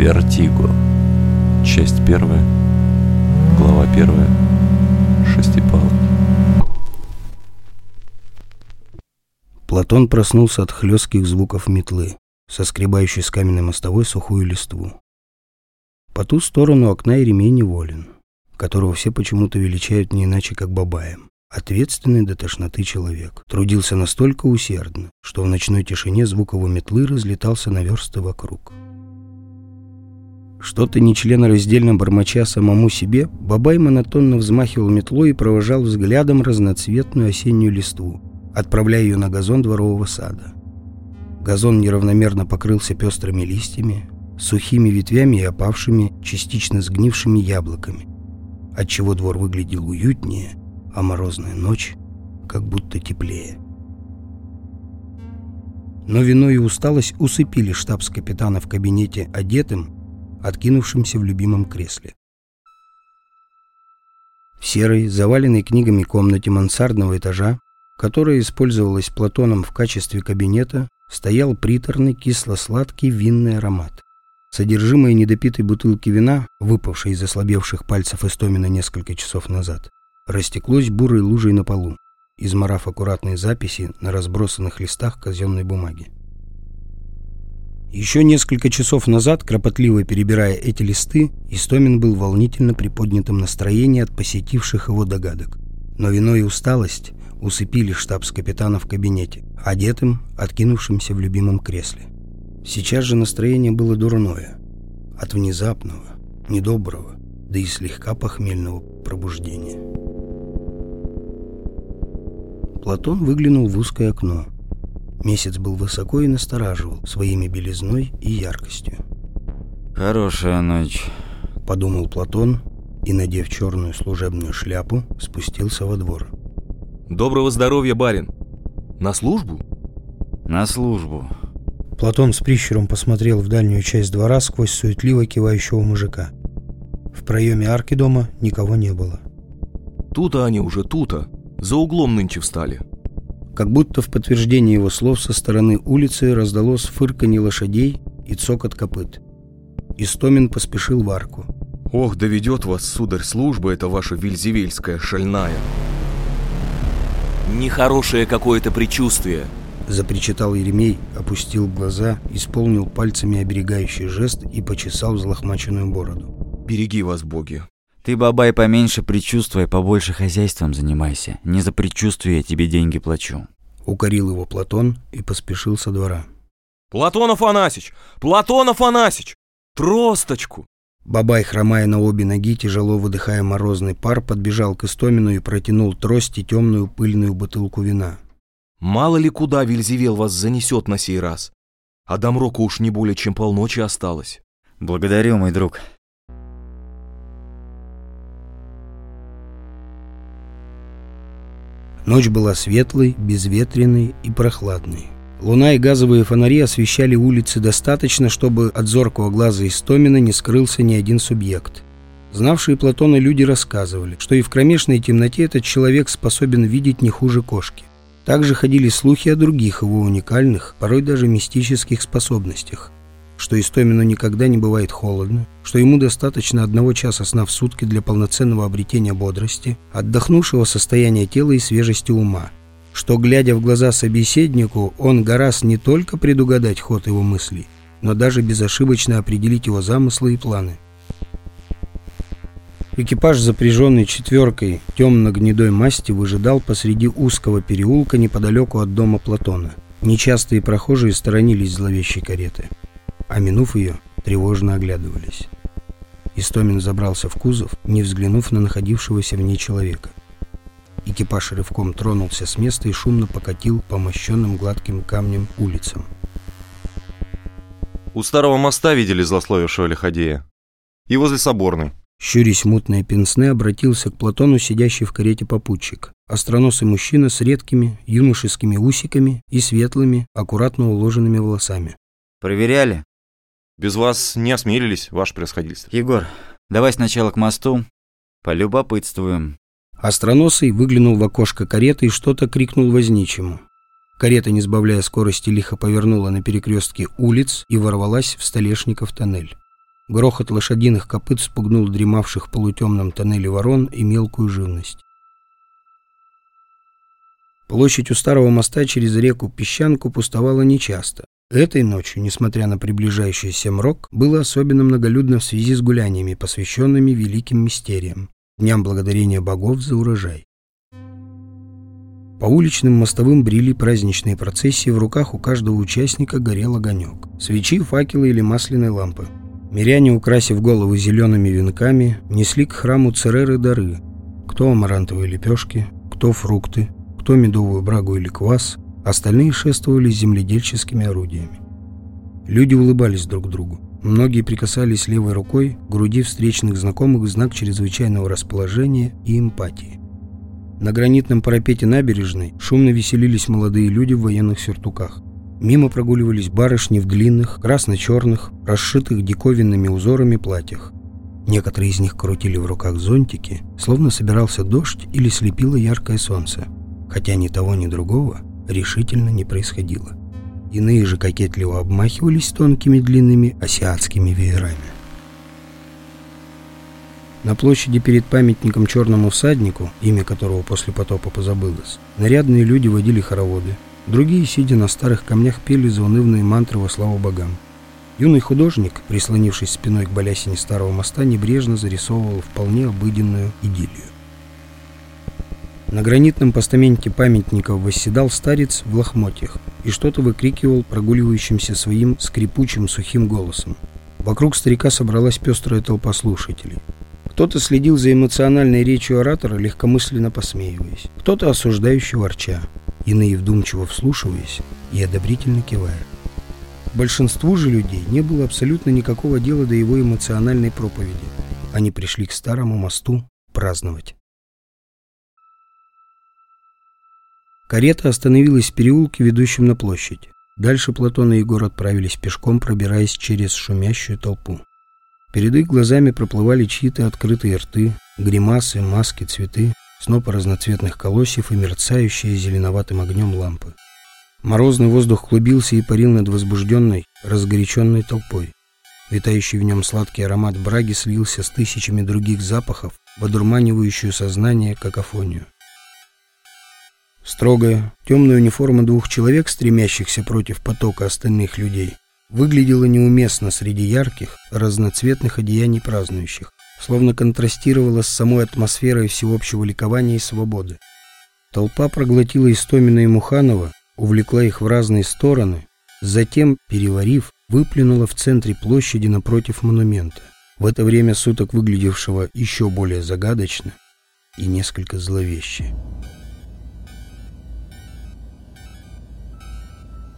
Вертиго. Часть первая. Глава первая. Шестипалки. Платон проснулся от хлестких звуков метлы, соскребающей с каменной мостовой сухую листву. По ту сторону окна Еремей неволен, которого все почему-то величают не иначе, как Бабаем. Ответственный до тошноты человек. Трудился настолько усердно, что в ночной тишине звук его метлы разлетался на версты вокруг. Что-то нечленораздельно бормоча самому себе, Бабай монотонно взмахивал метлой и провожал взглядом разноцветную осеннюю листву, отправляя ее на газон дворового сада. Газон неравномерно покрылся пестрыми листьями, сухими ветвями и опавшими, частично сгнившими яблоками, отчего двор выглядел уютнее а морозная ночь как будто теплее. Но вино и усталость усыпили штабс-капитана в кабинете одетым, откинувшимся в любимом кресле. В серой, заваленной книгами комнате мансардного этажа, которая использовалась Платоном в качестве кабинета, стоял приторный кисло-сладкий винный аромат. Содержимое недопитой бутылки вина, выпавшей из ослабевших пальцев Истомина несколько часов назад, растеклось бурой лужей на полу, изморав аккуратные записи на разбросанных листах казенной бумаги. Еще несколько часов назад, кропотливо перебирая эти листы, Истомин был волнительно приподнятым настроением от посетивших его догадок. Но вино и усталость усыпили штабс-капитана в кабинете, одетым, откинувшимся в любимом кресле. Сейчас же настроение было дурное. От внезапного, недоброго, да и слегка похмельного пробуждения. Платон выглянул в узкое окно. Месяц был высоко и настораживал своими белизной и яркостью. «Хорошая ночь», — подумал Платон и, надев черную служебную шляпу, спустился во двор. «Доброго здоровья, барин! На службу?» «На службу». Платон с прищуром посмотрел в дальнюю часть двора сквозь суетливо кивающего мужика. В проеме арки дома никого не было. «Тут-то они уже, тут-то!» За углом нынче встали. Как будто в подтверждение его слов со стороны улицы раздалось фырканье лошадей и цокот копыт. Истомин поспешил в арку. «Ох, доведет вас, сударь, служба эта ваша вильзевельская, шальная!» «Нехорошее какое-то предчувствие!» Запричитал Еремей, опустил глаза, исполнил пальцами оберегающий жест и почесал взлохмаченную бороду. «Береги вас, боги! Ты, бабай, поменьше предчувствуй, побольше хозяйством занимайся. Не за предчувствие я тебе деньги плачу. Укорил его Платон и поспешил со двора. Платон Афанасьич! Платон Афанасьич! Тросточку! Бабай, хромая на обе ноги, тяжело выдыхая морозный пар, подбежал к Истомину и протянул трости темную пыльную бутылку вина. «Мало ли куда Вильзевел вас занесет на сей раз. А Дамроку уж не более чем полночи осталось». «Благодарю, мой друг. Ночь была светлой, безветренной и прохладной. Луна и газовые фонари освещали улицы достаточно, чтобы от зоркого глаза Истомина не скрылся ни один субъект. Знавшие Платона люди рассказывали, что и в кромешной темноте этот человек способен видеть не хуже кошки. Также ходили слухи о других его уникальных, порой даже мистических способностях – что Истомину никогда не бывает холодно, что ему достаточно одного часа сна в сутки для полноценного обретения бодрости, отдохнувшего состояния тела и свежести ума, что, глядя в глаза собеседнику, он гораздо не только предугадать ход его мыслей, но даже безошибочно определить его замыслы и планы. Экипаж, запряженный четверкой темно-гнедой масти, выжидал посреди узкого переулка неподалеку от дома Платона. Нечастые прохожие сторонились зловещей кареты а минув ее, тревожно оглядывались. Истомин забрался в кузов, не взглянув на находившегося в ней человека. Экипаж рывком тронулся с места и шумно покатил по мощенным гладким камнем улицам. У старого моста видели злословившего лиходея. И возле соборной. Щурясь мутные пенсне, обратился к Платону, сидящий в карете попутчик. Остроносый мужчина с редкими юношескими усиками и светлыми, аккуратно уложенными волосами. «Проверяли?» Без вас не осмелились, ваше происходительство. Егор, давай сначала к мосту. Полюбопытствуем. Остроносый выглянул в окошко кареты и что-то крикнул возничему. Карета, не сбавляя скорости, лихо повернула на перекрестке улиц и ворвалась в Столешников тоннель. Грохот лошадиных копыт спугнул дремавших в полутемном тоннеле ворон и мелкую живность. Площадь у старого моста через реку Песчанку пустовала нечасто. Этой ночью, несмотря на приближающийся мрок, было особенно многолюдно в связи с гуляниями, посвященными великим мистериям, дням благодарения богов за урожай. По уличным мостовым брили праздничные процессии, в руках у каждого участника горел огонек. Свечи, факелы или масляные лампы. Миряне, украсив головы зелеными венками, несли к храму Цереры дары. Кто амарантовые лепешки, кто фрукты, кто медовую брагу или квас, остальные шествовали земледельческими орудиями. Люди улыбались друг другу. Многие прикасались левой рукой к груди встречных знакомых в знак чрезвычайного расположения и эмпатии. На гранитном парапете набережной шумно веселились молодые люди в военных сюртуках. Мимо прогуливались барышни в длинных, красно-черных, расшитых диковинными узорами платьях. Некоторые из них крутили в руках зонтики, словно собирался дождь или слепило яркое солнце хотя ни того, ни другого решительно не происходило. Иные же кокетливо обмахивались тонкими длинными азиатскими веерами. На площади перед памятником черному всаднику, имя которого после потопа позабылось, нарядные люди водили хороводы. Другие, сидя на старых камнях, пели заунывные мантры во славу богам. Юный художник, прислонившись спиной к балясине старого моста, небрежно зарисовывал вполне обыденную идиллию. На гранитном постаменте памятников восседал старец в лохмотьях и что-то выкрикивал прогуливающимся своим скрипучим сухим голосом. Вокруг старика собралась пестрая толпа слушателей. Кто-то следил за эмоциональной речью оратора, легкомысленно посмеиваясь. Кто-то осуждающий ворча, иные вдумчиво вслушиваясь и одобрительно кивая. Большинству же людей не было абсолютно никакого дела до его эмоциональной проповеди. Они пришли к старому мосту праздновать. Карета остановилась в переулке, ведущем на площадь. Дальше Платон и Егор отправились пешком, пробираясь через шумящую толпу. Перед их глазами проплывали чьи-то открытые рты, гримасы, маски, цветы, снопы разноцветных колосьев и мерцающие зеленоватым огнем лампы. Морозный воздух клубился и парил над возбужденной, разгоряченной толпой. Витающий в нем сладкий аромат браги слился с тысячами других запахов в одурманивающую сознание какофонию. Строгая, темная униформа двух человек, стремящихся против потока остальных людей, выглядела неуместно среди ярких, разноцветных одеяний празднующих, словно контрастировала с самой атмосферой всеобщего ликования и свободы. Толпа проглотила Истомина и Муханова, увлекла их в разные стороны, затем, переварив, выплюнула в центре площади напротив монумента, в это время суток выглядевшего еще более загадочно и несколько зловеще.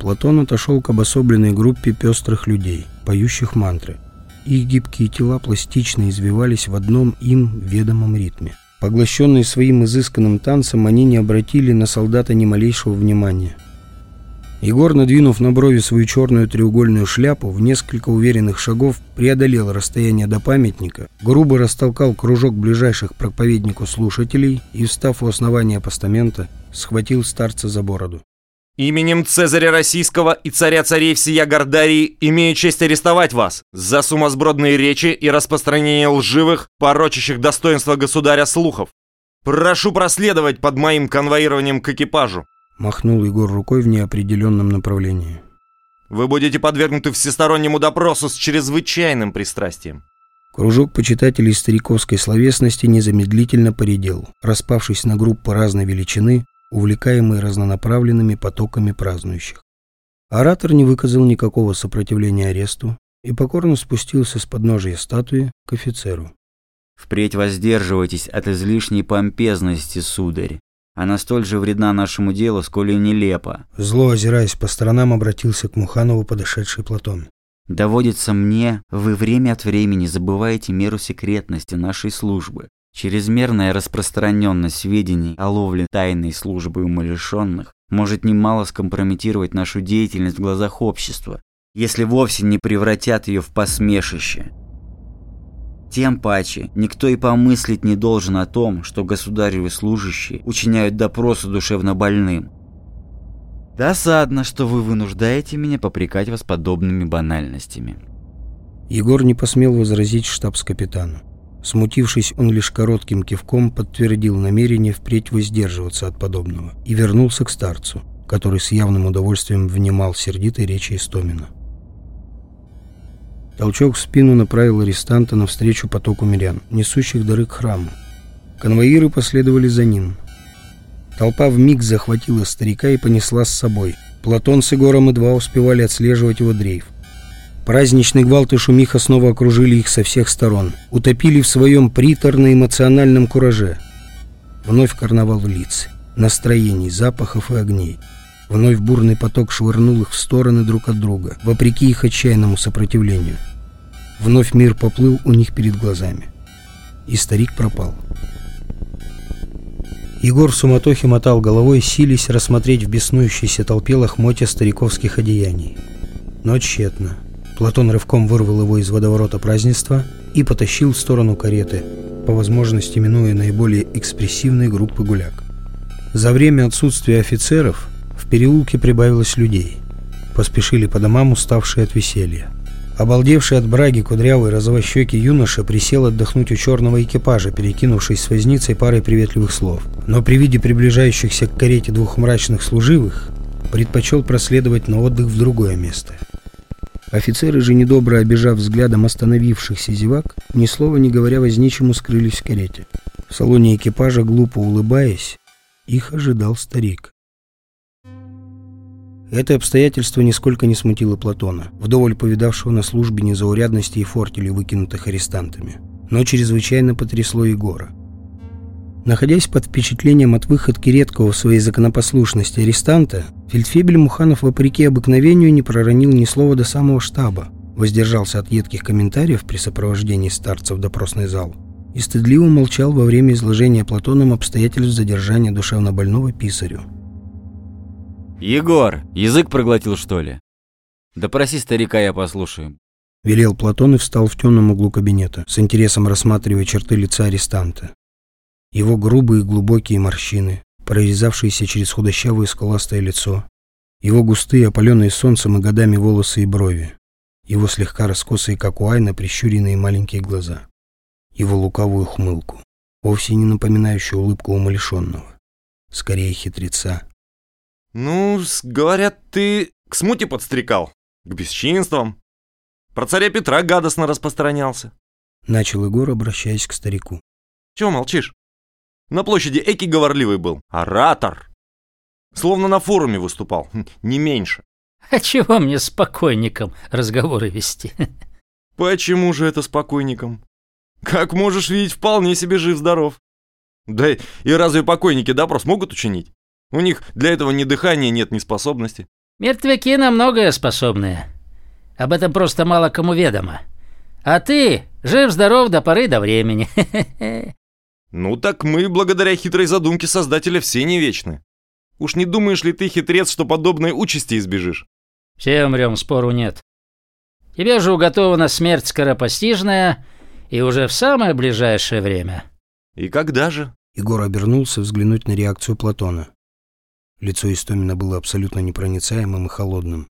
Платон отошел к обособленной группе пестрых людей, поющих мантры. Их гибкие тела пластично извивались в одном им ведомом ритме. Поглощенные своим изысканным танцем, они не обратили на солдата ни малейшего внимания. Егор, надвинув на брови свою черную треугольную шляпу, в несколько уверенных шагов преодолел расстояние до памятника, грубо растолкал кружок ближайших проповеднику слушателей и, встав у основания постамента, схватил старца за бороду. Именем Цезаря Российского и царя-царей всея Гордарии имею честь арестовать вас за сумасбродные речи и распространение лживых, порочащих достоинства государя слухов. Прошу проследовать под моим конвоированием к экипажу. Махнул Егор рукой в неопределенном направлении. Вы будете подвергнуты всестороннему допросу с чрезвычайным пристрастием. Кружок почитателей стариковской словесности незамедлительно поредел, распавшись на группы разной величины, увлекаемый разнонаправленными потоками празднующих. Оратор не выказал никакого сопротивления аресту и покорно спустился с подножия статуи к офицеру. «Впредь воздерживайтесь от излишней помпезности, сударь. Она столь же вредна нашему делу, сколь и нелепа». Зло, озираясь по сторонам, обратился к Муханову подошедший Платон. «Доводится мне, вы время от времени забываете меру секретности нашей службы. Чрезмерная распространенность сведений о ловле тайной службы умалишенных может немало скомпрометировать нашу деятельность в глазах общества, если вовсе не превратят ее в посмешище. Тем паче, никто и помыслить не должен о том, что государевы служащие учиняют допросы душевно больным. Досадно, что вы вынуждаете меня попрекать вас подобными банальностями. Егор не посмел возразить штабс-капитану. Смутившись, он лишь коротким кивком подтвердил намерение впредь воздерживаться от подобного и вернулся к старцу, который с явным удовольствием внимал сердитой речи Истомина. Толчок в спину направил арестанта навстречу потоку мирян, несущих дары к храму. Конвоиры последовали за ним. Толпа вмиг захватила старика и понесла с собой. Платон с Егором едва успевали отслеживать его дрейф. Праздничный гвалт и шумиха снова окружили их со всех сторон, утопили в своем приторно-эмоциональном кураже. Вновь карнавал в настроений, запахов и огней. Вновь бурный поток швырнул их в стороны друг от друга, вопреки их отчаянному сопротивлению. Вновь мир поплыл у них перед глазами. И старик пропал. Егор в суматохе мотал головой, сились рассмотреть в беснующейся толпе лохмотья стариковских одеяний. Но тщетно. Платон рывком вырвал его из водоворота празднества и потащил в сторону кареты, по возможности минуя наиболее экспрессивные группы гуляк. За время отсутствия офицеров в переулке прибавилось людей. Поспешили по домам, уставшие от веселья. Обалдевший от браги кудрявый розовощекий юноша присел отдохнуть у черного экипажа, перекинувшись с возницей парой приветливых слов. Но при виде приближающихся к карете двух мрачных служивых предпочел проследовать на отдых в другое место – Офицеры же, недобро обижав взглядом остановившихся зевак, ни слова не говоря возничему скрылись в карете. В салоне экипажа, глупо улыбаясь, их ожидал старик. Это обстоятельство нисколько не смутило Платона, вдоволь повидавшего на службе незаурядности и фортелей, выкинутых арестантами, но чрезвычайно потрясло Егора. Находясь под впечатлением от выходки редкого в своей законопослушности арестанта, фельдфебель Муханов вопреки обыкновению не проронил ни слова до самого штаба, воздержался от едких комментариев при сопровождении старца в допросный зал и стыдливо молчал во время изложения Платоном обстоятельств задержания душевнобольного писарю. «Егор, язык проглотил, что ли? Допроси старика, я послушаю». Велел Платон и встал в темном углу кабинета, с интересом рассматривая черты лица арестанта. Его грубые глубокие морщины, прорезавшиеся через худощавое скуластое лицо, его густые, опаленные солнцем и годами волосы и брови, его слегка раскосые, как у Айна, прищуренные маленькие глаза, его лукавую хмылку, вовсе не напоминающую улыбку умалишенного, скорее хитреца. «Ну, говорят, ты к смуте подстрекал, к бесчинствам. Про царя Петра гадостно распространялся». Начал Егор, обращаясь к старику. «Чего молчишь?» На площади Эки говорливый был. Оратор. Словно на форуме выступал. Хм, не меньше. А чего мне с покойником разговоры вести? Почему же это с покойником? Как можешь видеть, вполне себе жив-здоров. Да и разве покойники допрос могут учинить? У них для этого ни дыхания нет, ни способности. Мертвяки на многое способны. Об этом просто мало кому ведомо. А ты жив-здоров до поры до времени. Ну так мы, благодаря хитрой задумке создателя, все не вечны. Уж не думаешь ли ты, хитрец, что подобной участи избежишь? Все умрем, спору нет. Тебе же уготована смерть скоропостижная и уже в самое ближайшее время. И когда же? Егор обернулся взглянуть на реакцию Платона. Лицо Истомина было абсолютно непроницаемым и холодным.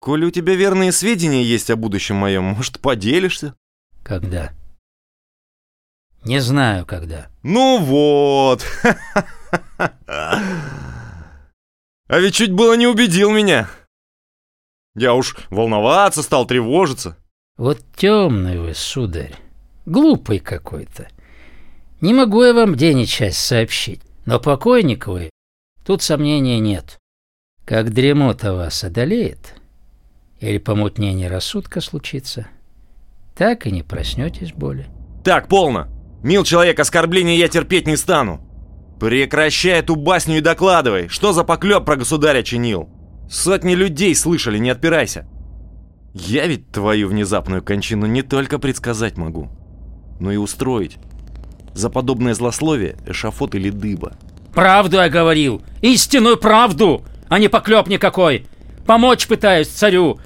«Коли у тебя верные сведения есть о будущем моем, может, поделишься?» «Когда?» Не знаю, когда. Ну вот. А ведь чуть было не убедил меня. Я уж волноваться стал, тревожиться. Вот темный вы, сударь. Глупый какой-то. Не могу я вам день и часть сообщить. Но покойник вы, тут сомнения нет. Как дремота вас одолеет, или помутнение рассудка случится, так и не проснетесь более. Так, полно. Мил человек, оскорбления я терпеть не стану. Прекращай эту басню и докладывай, что за поклеп про государя чинил. Сотни людей слышали, не отпирайся. Я ведь твою внезапную кончину не только предсказать могу, но и устроить. За подобное злословие эшафот или дыба. Правду я говорил, истинную правду, а не поклеп никакой. Помочь пытаюсь царю,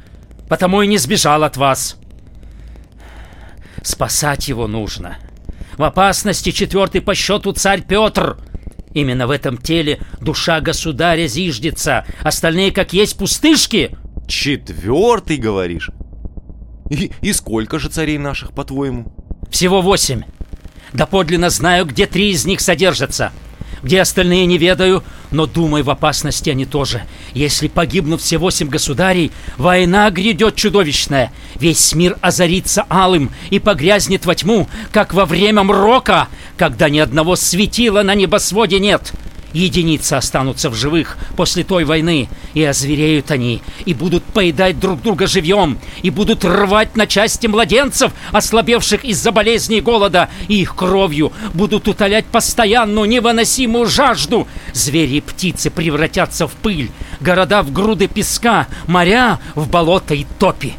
потому и не сбежал от вас. Спасать его нужно. В опасности четвертый по счету царь Петр. Именно в этом теле душа государя зиждется. Остальные, как есть, пустышки. Четвертый, говоришь? И, и сколько же царей наших, по-твоему? Всего восемь. Доподлинно знаю, где три из них содержатся. Где остальные не ведаю, но думаю, в опасности они тоже. Если погибнут все восемь государей, война грядет чудовищная. Весь мир озарится алым и погрязнет во тьму, как во время мрока, когда ни одного светила на небосводе нет. Единицы останутся в живых после той войны, и озвереют они, и будут поедать друг друга живьем, и будут рвать на части младенцев, ослабевших из-за болезней и голода, и их кровью будут утолять постоянную невыносимую жажду. Звери и птицы превратятся в пыль, города в груды песка, моря в болото и топи.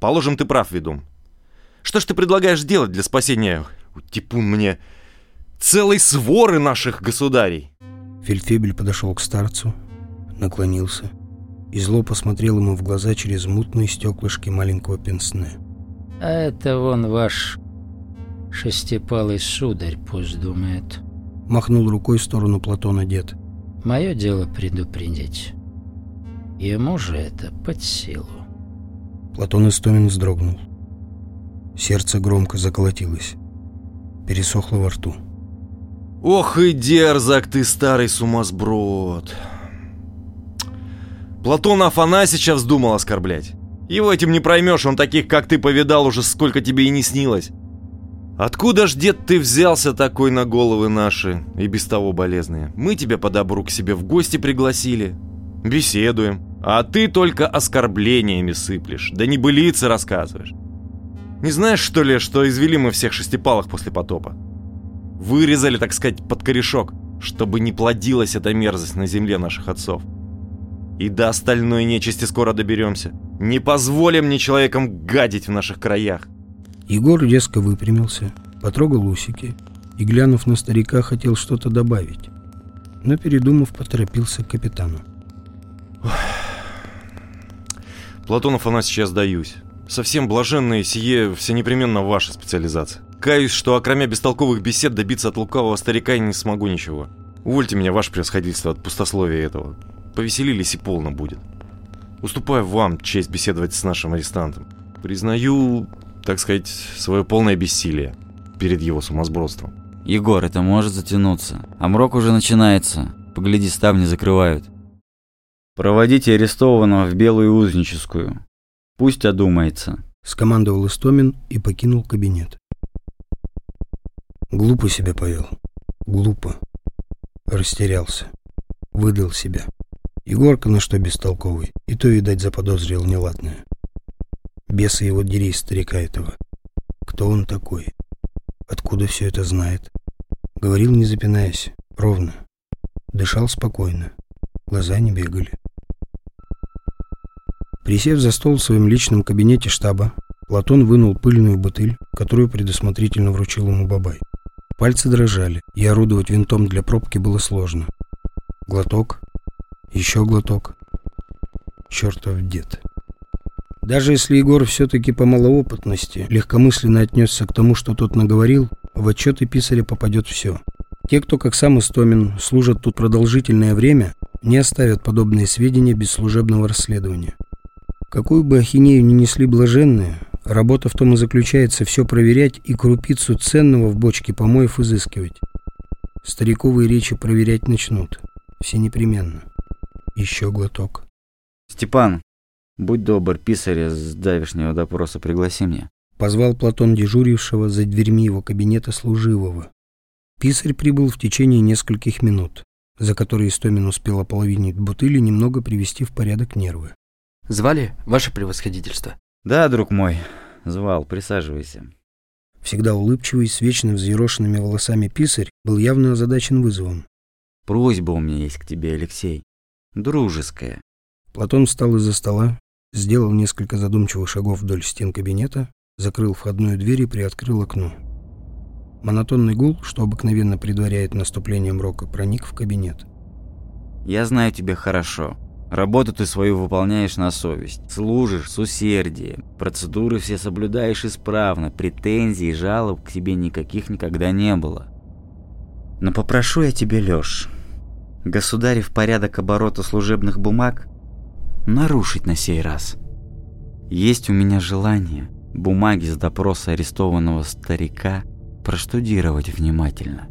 Положим, ты прав, ведун. Что ж ты предлагаешь делать для спасения, типун мне, целой своры наших государей. Фельдфебель подошел к старцу, наклонился и зло посмотрел ему в глаза через мутные стеклышки маленького пенсне. А это вон ваш шестипалый сударь, пусть думает. Махнул рукой в сторону Платона дед. Мое дело предупредить. Ему же это под силу. Платон Истомин вздрогнул. Сердце громко заколотилось. Пересохло во рту. Ох и дерзок ты, старый сумасброд. Платона Афанасича вздумал оскорблять. Его этим не проймешь, он таких, как ты, повидал уже сколько тебе и не снилось. Откуда ж, дед, ты взялся такой на головы наши, и без того болезные? Мы тебя по добру к себе в гости пригласили. Беседуем. А ты только оскорблениями сыплешь, да небылицы рассказываешь. Не знаешь, что ли, что извели мы всех шестипалых после потопа? Вырезали, так сказать, под корешок, чтобы не плодилась эта мерзость на земле наших отцов. И до остальной нечисти скоро доберемся. Не позволим ни человекам гадить в наших краях. Егор резко выпрямился, потрогал усики и, глянув на старика, хотел что-то добавить. Но, передумав, поторопился к капитану. Платон Афанасьевич, я сдаюсь. Совсем блаженные сие все непременно ваша специализация. Каюсь, что окромя бестолковых бесед добиться от лукавого старика не смогу ничего. Увольте меня, ваше превосходительство, от пустословия этого. Повеселились и полно будет. Уступаю вам честь беседовать с нашим арестантом. Признаю, так сказать, свое полное бессилие перед его сумасбродством. Егор, это может затянуться. А мрок уже начинается. Погляди, ставни закрывают. Проводите арестованного в белую узническую. Пусть одумается. Скомандовал Истомин и покинул кабинет. Глупо себя повел. Глупо. Растерялся. Выдал себя. Егорка на что бестолковый. И то, видать, заподозрил неладное. Беса его дери, старика этого. Кто он такой? Откуда все это знает? Говорил, не запинаясь, ровно. Дышал спокойно. Глаза не бегали. Присев за стол в своем личном кабинете штаба, Платон вынул пыльную бутыль, которую предусмотрительно вручил ему Бабай. Пальцы дрожали, и орудовать винтом для пробки было сложно. Глоток, еще глоток. Чертов дед. Даже если Егор все-таки по малоопытности легкомысленно отнесся к тому, что тот наговорил, в отчеты писаря попадет все. Те, кто, как сам Истомин, служат тут продолжительное время, не оставят подобные сведения без служебного расследования. Какую бы ахинею ни несли блаженные, Работа в том и заключается все проверять и крупицу ценного в бочке помоев изыскивать. Стариковые речи проверять начнут. Все непременно. Еще глоток. Степан, будь добр, писаря с давешнего допроса пригласи мне. Позвал Платон дежурившего за дверьми его кабинета служивого. Писарь прибыл в течение нескольких минут, за которые Истомин успел ополовинить бутыли немного привести в порядок нервы. «Звали, ваше превосходительство?» Да, друг мой, звал, присаживайся. Всегда улыбчивый, с вечно взъерошенными волосами писарь был явно озадачен вызовом. Просьба у меня есть к тебе, Алексей. Дружеская. Платон встал из-за стола, сделал несколько задумчивых шагов вдоль стен кабинета, закрыл входную дверь и приоткрыл окно. Монотонный гул, что обыкновенно предваряет наступление мрока, проник в кабинет. «Я знаю тебя хорошо. Работу ты свою выполняешь на совесть, служишь с усердием, процедуры все соблюдаешь исправно, претензий и жалоб к тебе никаких никогда не было. Но попрошу я тебе, Лёш, государев порядок оборота служебных бумаг нарушить на сей раз. Есть у меня желание бумаги с допроса арестованного старика проштудировать внимательно.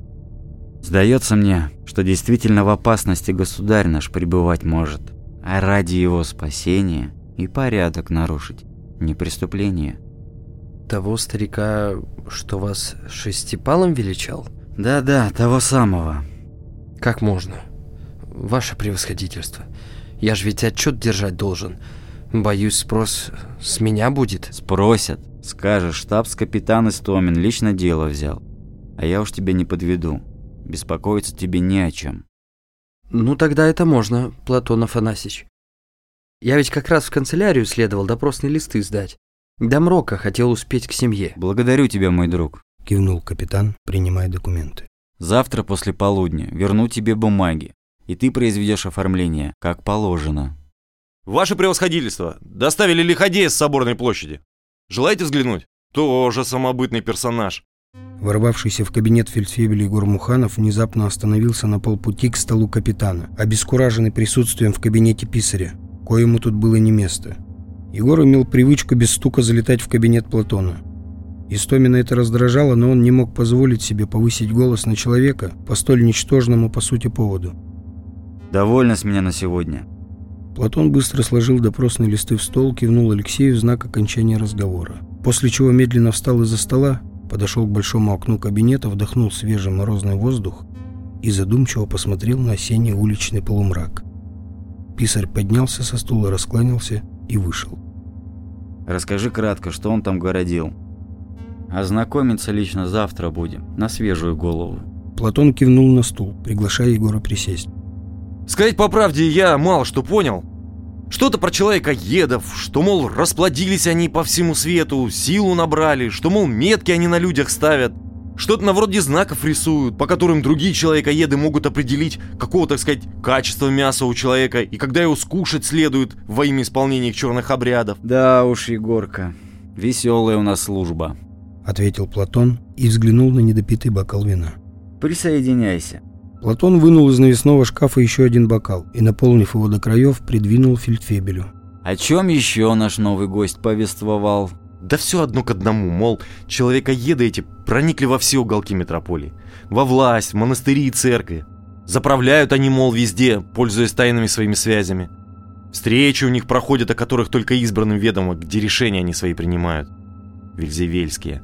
Сдается мне, что действительно в опасности государь наш пребывать может, а ради его спасения и порядок нарушить, не преступление. Того старика, что вас шестипалом величал? Да-да, того самого. Как можно? Ваше превосходительство. Я же ведь отчет держать должен. Боюсь, спрос с меня будет. Спросят. Скажешь, штабс-капитан Истомин лично дело взял. А я уж тебя не подведу. Беспокоиться тебе не о чем. Ну, тогда это можно, Платон Афанасьевич. Я ведь как раз в канцелярию следовал допросные листы сдать. До мрока хотел успеть к семье. Благодарю тебя, мой друг. Кивнул капитан, принимая документы. Завтра после полудня верну тебе бумаги, и ты произведешь оформление, как положено. Ваше превосходительство, доставили лиходея с соборной площади. Желаете взглянуть? Тоже самобытный персонаж. Ворвавшийся в кабинет фельдфебеля Егор Муханов внезапно остановился на полпути к столу капитана, обескураженный присутствием в кабинете писаря, коему тут было не место. Егор имел привычку без стука залетать в кабинет Платона. Истомина это раздражало, но он не мог позволить себе повысить голос на человека по столь ничтожному по сути поводу. «Довольно с меня на сегодня». Платон быстро сложил допросные листы в стол, кивнул Алексею в знак окончания разговора. После чего медленно встал из-за стола, подошел к большому окну кабинета, вдохнул свежий морозный воздух и задумчиво посмотрел на осенний уличный полумрак. Писарь поднялся со стула, раскланялся и вышел. Расскажи кратко, что он там городил. Ознакомиться лично завтра будем, на свежую голову. Платон кивнул на стул, приглашая Егора присесть. Сказать по правде, я мало что понял. Что-то про человека-едов, что, мол, расплодились они по всему свету, силу набрали, что, мол, метки они на людях ставят. Что-то на вроде знаков рисуют, по которым другие человекоеды могут определить, какого, так сказать, качества мяса у человека и когда его скушать следует во имя исполнения их черных обрядов. Да уж, Егорка, веселая у нас служба. Ответил Платон и взглянул на недопитый бокал вина. Присоединяйся. Платон вынул из навесного шкафа еще один бокал и, наполнив его до краев, придвинул фельдфебелю. О чем еще наш новый гость повествовал? Да все одно к одному, мол, человекоеды эти проникли во все уголки метрополии. Во власть, в монастыри и церкви. Заправляют они, мол, везде, пользуясь тайными своими связями. Встречи у них проходят, о которых только избранным ведомо, где решения они свои принимают. Вельзевельские.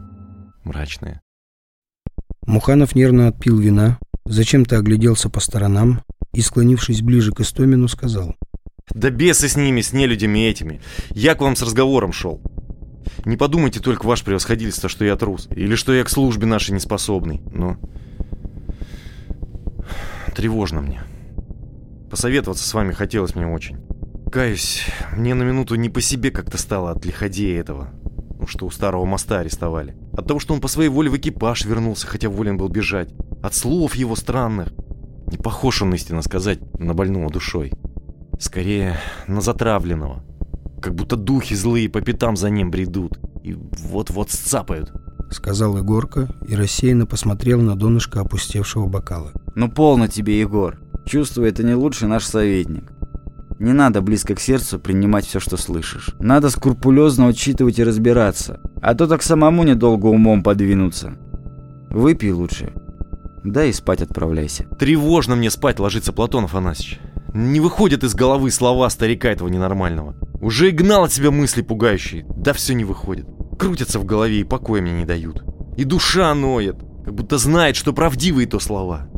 Мрачные. Муханов нервно отпил вина, зачем-то огляделся по сторонам и, склонившись ближе к Истомину, сказал. «Да бесы с ними, с нелюдями этими. Я к вам с разговором шел. Не подумайте только, ваше превосходительство, что я трус. Или что я к службе нашей неспособный. Но... Тревожно мне. Посоветоваться с вами хотелось мне очень. Каюсь, мне на минуту не по себе как-то стало от лиходея этого. Ну, что у старого моста арестовали. От того, что он по своей воле в экипаж вернулся, хотя волен был бежать. От слов его странных. Не похож он, истинно сказать, на больного душой. Скорее, на затравленного. Как будто духи злые по пятам за ним бредут. И вот-вот сцапают. Сказал Егорка и рассеянно посмотрел на донышко опустевшего бокала. Ну полно тебе, Егор. Чувствую, это не лучший наш советник. Не надо близко к сердцу принимать все, что слышишь. Надо скрупулезно учитывать и разбираться. А то так самому недолго умом подвинуться. Выпей лучше. Да и спать отправляйся. Тревожно мне спать ложиться, Платон Афанасьевич. Не выходят из головы слова старика этого ненормального. Уже и гнал от себя мысли пугающие. Да все не выходит. Крутятся в голове и покоя мне не дают. И душа ноет, как будто знает, что правдивые то слова.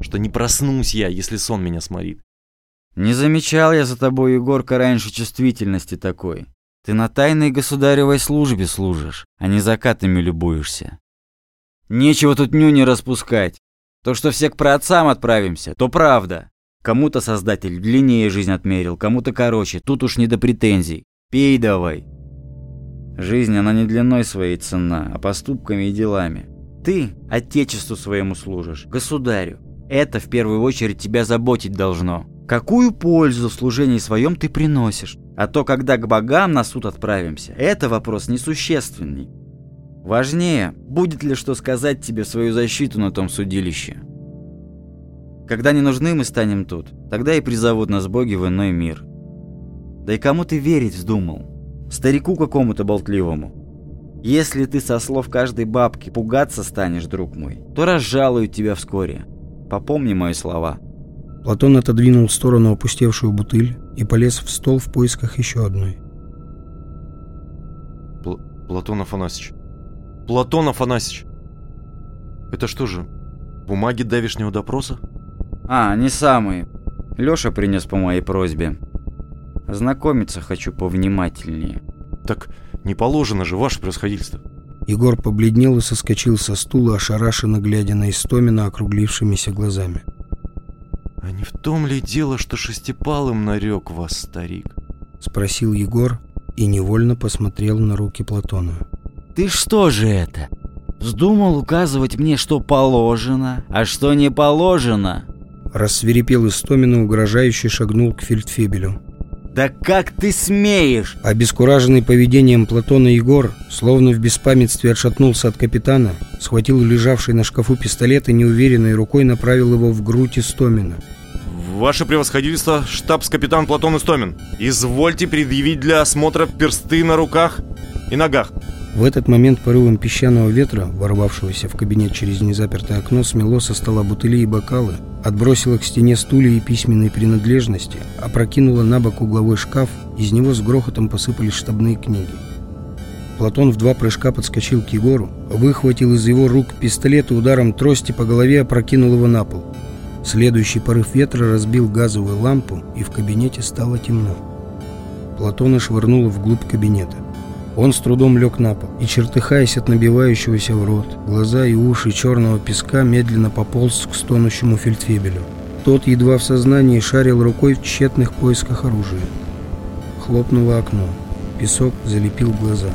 Что не проснусь я, если сон меня сморит. Не замечал я за тобой, Егорка, раньше чувствительности такой. Ты на тайной государевой службе служишь, а не закатами любуешься. Нечего тут нюни распускать. То, что все к праотцам отправимся, то правда. Кому-то создатель длиннее жизнь отмерил, кому-то короче. Тут уж не до претензий. Пей давай. Жизнь, она не длиной своей цена, а поступками и делами. Ты отечеству своему служишь, государю. Это в первую очередь тебя заботить должно. Какую пользу в служении своем ты приносишь? А то, когда к богам на суд отправимся, это вопрос несущественный. Важнее, будет ли что сказать тебе в свою защиту на том судилище. Когда не нужны мы станем тут, тогда и призовут нас боги в иной мир. Да и кому ты верить вздумал? Старику какому-то болтливому. Если ты со слов каждой бабки пугаться станешь, друг мой, то разжалуют тебя вскоре. Попомни мои слова. Платон отодвинул в сторону опустевшую бутыль и полез в стол в поисках еще одной. Пл Платон Афанасьевич. Платон Афанасьевич. Это что же, бумаги давешнего допроса? А, не самые. Лёша принес по моей просьбе. Знакомиться хочу повнимательнее. Так не положено же, ваше происходительство. Егор побледнел и соскочил со стула, ошарашенно глядя на Истомина округлившимися глазами. А не в том ли дело, что шестипалым нарек вас, старик? Спросил Егор и невольно посмотрел на руки Платона. Ты что же это? Вздумал указывать мне, что положено, а что не положено? Рассверепел Истомин и угрожающе шагнул к фельдфебелю. Да как ты смеешь? Обескураженный поведением Платона Егор, словно в беспамятстве отшатнулся от капитана, схватил лежавший на шкафу пистолет и неуверенной рукой направил его в грудь Истомина. Ваше превосходительство, штабс-капитан Платон Истомин. Извольте предъявить для осмотра персты на руках и ногах. В этот момент порывом песчаного ветра, ворвавшегося в кабинет через незапертое окно, смело со стола бутыли и бокалы, отбросило к стене стулья и письменные принадлежности, опрокинуло на бок угловой шкаф, из него с грохотом посыпались штабные книги. Платон в два прыжка подскочил к Егору, выхватил из его рук пистолет и ударом трости по голове опрокинул его на пол. Следующий порыв ветра разбил газовую лампу, и в кабинете стало темно. Платона швырнуло вглубь кабинета. Он с трудом лег на пол и, чертыхаясь от набивающегося в рот, глаза и уши черного песка медленно пополз к стонущему фельдфебелю. Тот, едва в сознании, шарил рукой в тщетных поисках оружия. Хлопнуло окно. Песок залепил глаза.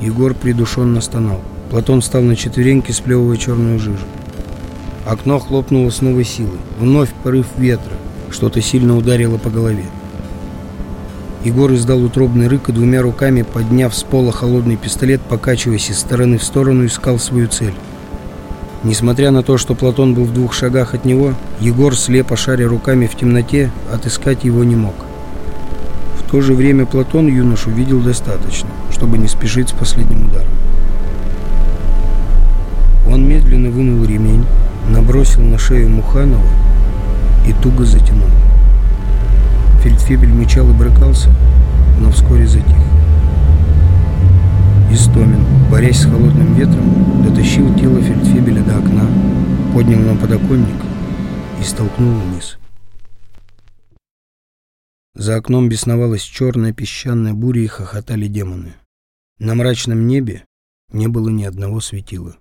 Егор придушенно стонал. Платон встал на четвереньки, сплевывая черную жижу. Окно хлопнуло с новой силой. Вновь порыв ветра. Что-то сильно ударило по голове. Егор издал утробный рык и двумя руками, подняв с пола холодный пистолет, покачиваясь из стороны в сторону, искал свою цель. Несмотря на то, что Платон был в двух шагах от него, Егор, слепо шаря руками в темноте, отыскать его не мог. В то же время Платон юношу видел достаточно, чтобы не спешить с последним ударом. Он медленно вынул ремень, набросил на шею Муханова и туго затянул. Фельдфебель мычал и брыкался, но вскоре затих. Истомин, борясь с холодным ветром, дотащил тело фельдфебеля до окна, поднял на подоконник и столкнул вниз. За окном бесновалась черная песчаная буря и хохотали демоны. На мрачном небе не было ни одного светила.